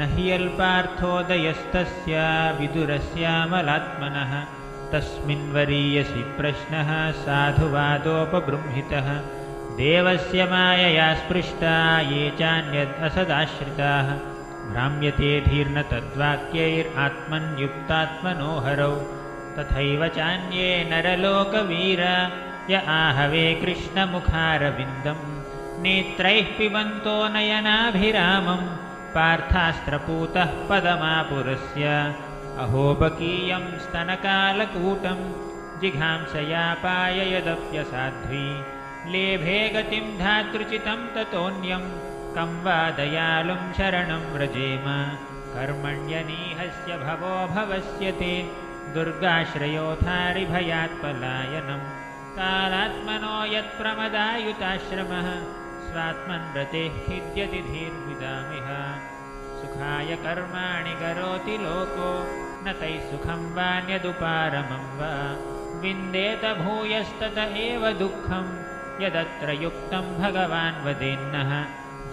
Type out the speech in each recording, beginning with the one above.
न हि अल्पार्थोदयस्तस्य विदुरस्यामलात्मनः। तस्मिन्वरीयसि प्रश्नः साधुवादोपबृंहितः। देवस्य मायया स्पृष्टा ये चान्यद् असदाश्रिताः। भ्राम्यते धीर्न तद्वाक्यैरात्मन्युक्तात्मनोहरौ तथैव चान्ये नरलोकवीर य आहवे कृष्णमुखारविन्दम्। नेत्रैः पिबन्तो नयनाभिरामं पार्थास्त्रपूतः पदमापुरस्य। अहोपकीयं स्तनकालकूटं जिघांसयापाययदप्यसाध्वी लेभे गतिं धातृचितं ततोऽन्यं कं वा दयालुं शरणं व्रजेम। कर्मण्यनीहस्य भवो भवस्य ते दुर्गाश्रयोथारिभयात् पलायनं कालात्मनो यत्प्रमदायुताश्रमः स्वात्मन्व्रतेः हिद्यति धीर्विदामिह। सुखाय कर्माणि करोति लोको न तैः सुखं वान्यदुपारमं वा। विन्देत भूयस्तत एव दुःखं यदत्र युक्तं भगवान् वदेन्नः।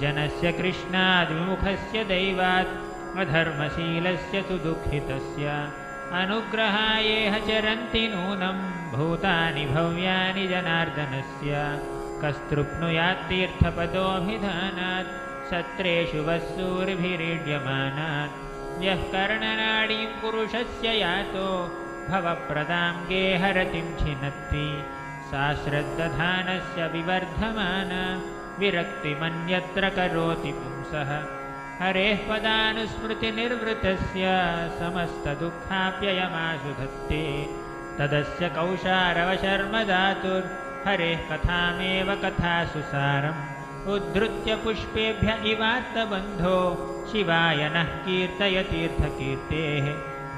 जनस्य कृष्णाद्विमुखस्य दैवात् अधर्मशीलस्य सुदुःखितस्य। अनुग्रहायेह चरन्ति नूनं भूतानि भव्यानि जनार्दनस्य कस्तृप्नुयात्तीर्थपदोऽभिधानात् सत्रेषु वस्सूरिभिरीड्यमानात् यः कर्णनाडीं पुरुषस्य यातो भवप्रदां गेहरतिं छिनत्ति। सा श्रद्दधानस्य विवर्धमाना विरक्तिमन्यत्र करोति पुंसः। हरेः पदानुस्मृतिनिर्वृतस्य समस्तदुःखाप्ययमाशु धत्ते तदस्य कौशारवशर्म दातुर्हरेः कथामेव कथासु सारम् उद्धृत्य पुष्पेभ्य इवात्तबन्धो शिवाय नः कीर्तयतीर्थकीर्तेः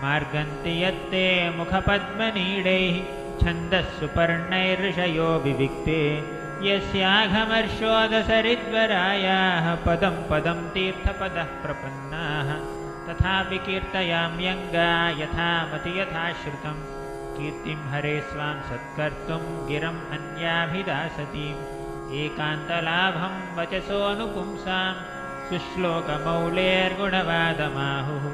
मार्गन्ति यत्ते मुखपद्मनीडैः छन्दः सुपर्णैर्षयो विविक्ते। यस्याघमर्षोदसरिद्वरायाः पदं पदं तीर्थपदः प्रपन्नाः। तथापि कीर्तयाम्यङ्गा यथामति यथाश्रुतं कीर्तिं हरे स्वां सत्कर्तुं गिरम् अन्याभिदासतीम् एकान्तलाभं वचसोऽनुपुंसां सुश्लोकमौलेर्गुणवादमाहुः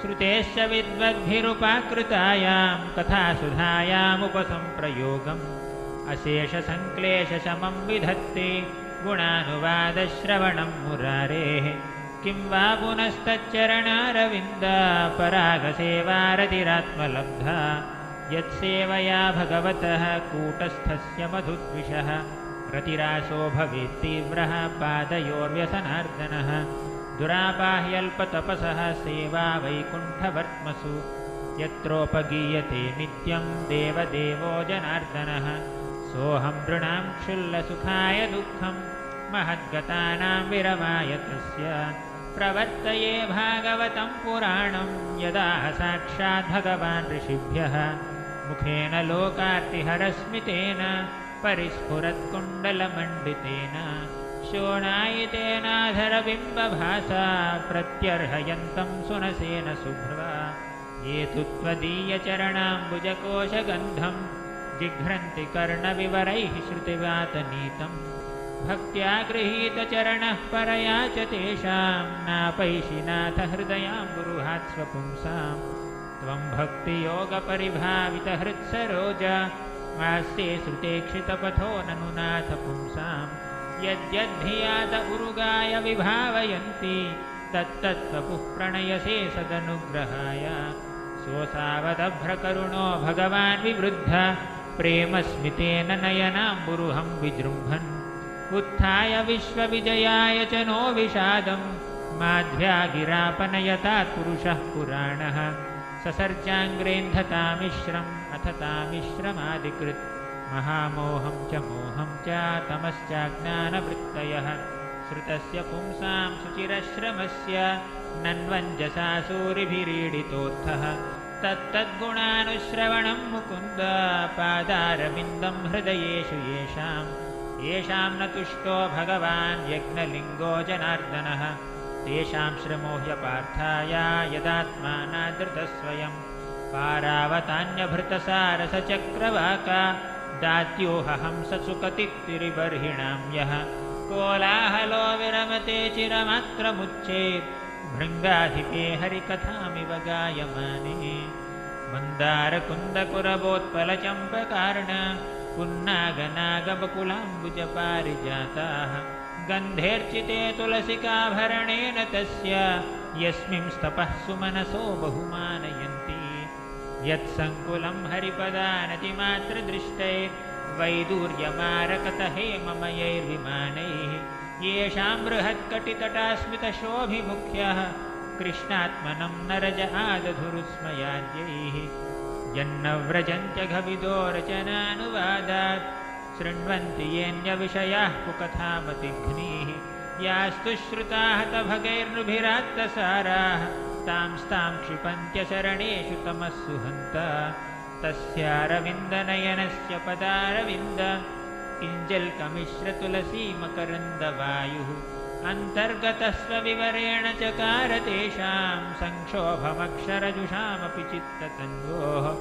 श्रुतेश्च विद्वद्भिरुपाकृतायां कथासुधायामुपसम्प्रयोगम् अशेषसङ्क्लेशशमं विधत्ते। गुणानुवादश्रवणं मुरारेः। किं वा पुनस्तच्चरणारविन्दा। परागसेवारतिरात्मलब्धा यत्सेवया भगवतः कूटस्थस्य मधुद्विषः रतिरासो भवेत्तीव्रः पादयोर्व्यसनार्दनः दुरापाह्यल्पतपसः सेवा वैकुण्ठवर्त्मसु यत्रोपगीयते नित्यं देवदेवो जनार्दनः सोऽहं नृणां क्षुल्लसुखाय दुःखं महद्गतानां विरमाय तस्य प्रवर्तये भागवतं पुराणं यदा साक्षात् भगवान् ऋषिभ्यः मुखेन लोकार्तिहरस्मितेन परिस्फुरत्कुण्डलमण्डितेन शोणायितेनाधरबिम्बभासा प्रत्यर्हयन्तं सुनसेन शुभ्रवा ये तु त्वदीयचरणाम्बुजकोशगन्धं जिघ्रन्ति कर्णविवरैः श्रुतिवातनीतं। भक्त्या गृहीतचरणः परया च तेषां नापैषि नाथ हृदयाम्बुरुहात् स्वपुंसां त्वं भक्तियोगपरिभावितहृत्सरोज आस्ते श्रुतेक्षितपथो ननु नाथ पुंसां यद्यद्धियात उरुगाय विभावयन्ति तत्तत्त्वपुः प्रणयसे सदनुग्रहाय। सोऽसावदभ्रकरुणो भगवान् विवृद्ध प्रेमस्मितेन नयनाम्बुरुहं विजृम्भन्। उत्थाय विश्वविजयाय च नो विषादं माध्व्यागिरापनयतात् पुरुषः पुराणः ससर्जाङ्ग्रेन्धतामिश्रम् अथ तामिश्रमादिकृत् महामोहं च मोहं च तमश्चाज्ञानवृत्तयः। श्रुतस्य पुंसां शुचिरश्रमस्य नन्वञ्जसा सूरिभिरीडितोऽर्थः। तत्तद्गुणानुश्रवणं मुकुन्द पादारविन्दं हृदयेषु येषां येषां न तुष्टो भगवान् यज्ञलिङ्गो जनार्दनः तेषां श्रमो ह्यपार्थाय यदात्मानादृतस्वयं पारावतान्यभृतसारसचक्रवाका दात्योहंससुकतिक्तिरिबर्हिणां यः। कोलाहलो विरमते चिरमात्रमुच्चेत् भृङ्गाधिपे हरिकथामिव गायमाने। मन्दारकुन्दकुरबोत्पलचम्पकार्ण पुन्नागनागबकुलाम्बुजपारिजाताः गन्धेर्चिते तुलसिकाभरणेन तस्य यस्मिंस्तपः सुमनसो बहुमानयन्ति। यत्सङ्कुलं हरिपदानतिमातृदृष्टैर्वैदूर्यमारकतहेममयैर्विमानैः येषां बृहत्कटितटास्मितशोऽभिमुख्यः कृष्णात्मनं नरज आदधुरुस्मयाद्यैः। यन्नव्रजन्त्यघविदो रचनानुवादात् शृण्वन्ति येऽन्यविषयाः कुकथामतिघ्नीः यास्तु श्रुताः तभगैर्नुभिरात्तसाराः तांस्तां क्षिपन्त्यशरणेषु तमः सुहन्त। तस्यारविन्दनयनस्य पदारविन्द। किञ्जल्कमिश्रतुलसीमकरन्दवायुः। अन्तर्गतस्वविवरेण चकार तेषां संक्षोभमक्षरजुषामपि चित्ततन्वोः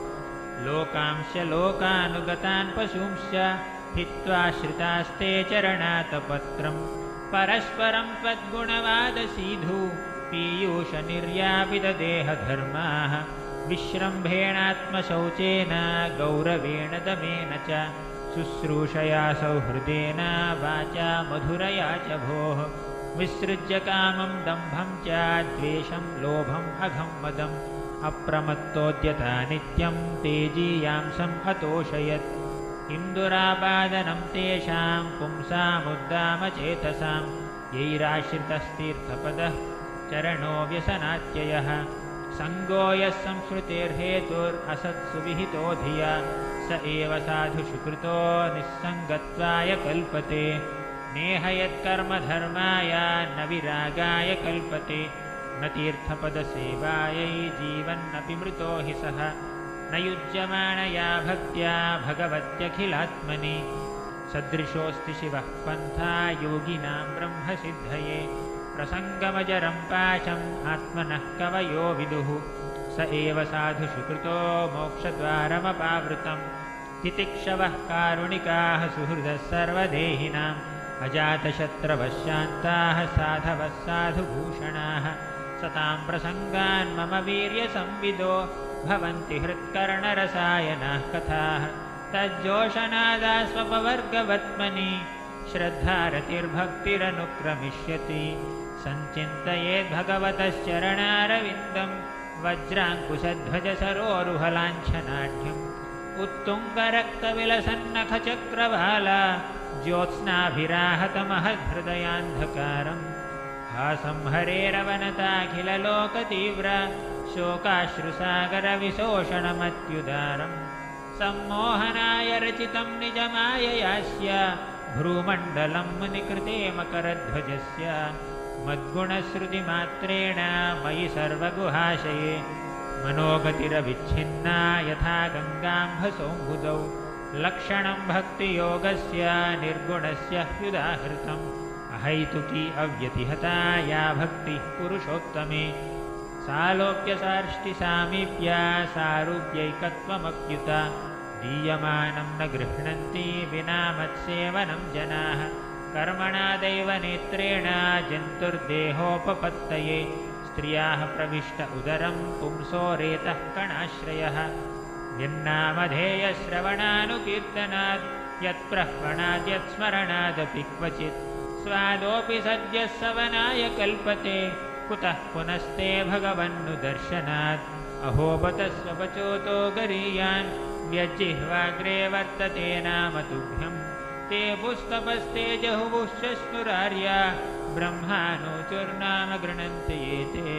लोकांश लोकानुगतान् पशूंश्च हित्वा श्रितास्ते चरणातपत्रम्। परस्परं त्वद्गुणवादसीधु। पीयूषनिर्यापितदेहधर्माः। विश्रम्भेणात्मशौचेन गौरवेण दमेन च। शुश्रूषया सौहृदेन वाचा मधुरया च भोः। विसृज्य कामं दम्भं च द्वेषं लोभम् अघं मदम्। अप्रमत्तोद्यता नित्यं तेजीयांसम् अतोषयत् इन्दुरापादनं तेषां पुंसामुद्दामचेतसां यैराश्रितस्तीर्थपदः चरणो व्यसनात्ययः। सङ्गो यः संश्रुतेर्हेतुरसत्सु विहितो धिया स एव साधु सुकृतो निःसङ्गत्वाय कल्पते। नेह यत्कर्मधर्माय न विरागाय कल्पते। न तीर्थपदसेवायै जीवन्नपि मृतो हि सः न युज्यमाणया भक्त्या भगवत्यखिलात्मनि। सदृशोऽस्ति शिवः पन्था योगिनां ब्रह्मसिद्धये। प्रसङ्गमजरं पाशम् आत्मनः कवयो विदुः। स एव साधु सुकृतो मोक्षद्वारमपावृतम्। तितिक्षवः कारुणिकाः सुहृदः सर्वदेहिनाम्। अजातशत्रवशान्ताः साधवः साधुभूषणाः। सतां प्रसङ्गान् मम वीर्यसंविदो भवन्ति हृत्कर्णरसायनाः कथाः। तज्जोषनादास्वपवर्गवत्मनि श्रद्धारतिर्भक्तिरनुक्रमिष्यति। सञ्चिन्तयेद्भगवतश्चरणारविन्दं वज्राङ्कुशध्वजसरोरुहलाञ्छनाढ्यम्। उत्तुङ्गरक्तविलसन्नखचक्रवाला ज्योत्स्नाभिराहतमहृदयान्धकारम् हासंहरेरवनताखिललोकतीव्र शोकाश्रुसागरविशोषणमत्युदारम्। सम्मोहनाय रचितं निजमाययास्य भ्रूमण्डलं मुनिकृते मकरध्वजस्य मद्गुणश्रुतिमात्रेण मयि सर्वगुहाशये। मनोगतिरविच्छिन्ना यथा गङ्गाम्भसौम्बुधौ लक्षणं भक्तियोगस्य निर्गुणस्य ह्युदाहृतम्। अहैतुकी अव्यतिहता या भक्तिः पुरुषोत्तमे सालोक्यसार्ष्टिसामीप्या सारूप्यैकत्वमप्युता। दीयमानं न गृह्णन्ति विना मत्सेवनं जनाः। कर्मणादैव नेत्रेण जन्तुर्देहोपपत्तये। स्त्रियाः प्रविष्ट उदरं पुंसो रेतः कणाश्रयः। यन्नामधेयश्रवणानुकीर्तनात् यत्प्रह्वणात् यत्स्मरणादपि क्वचित्। स्वादोऽपि सद्यः सवनाय कल्पते कुतः पुनस्ते भगवन्नु दर्शनात् अहो गरीयान् व्यजिह्वाग्रे वर्तते नाम तुभ्यम् ते पुस्तपस्ते जहुवुश्चस्नुरार्या ब्रह्मानुचुर्नाम गृह्णन्ति ये ते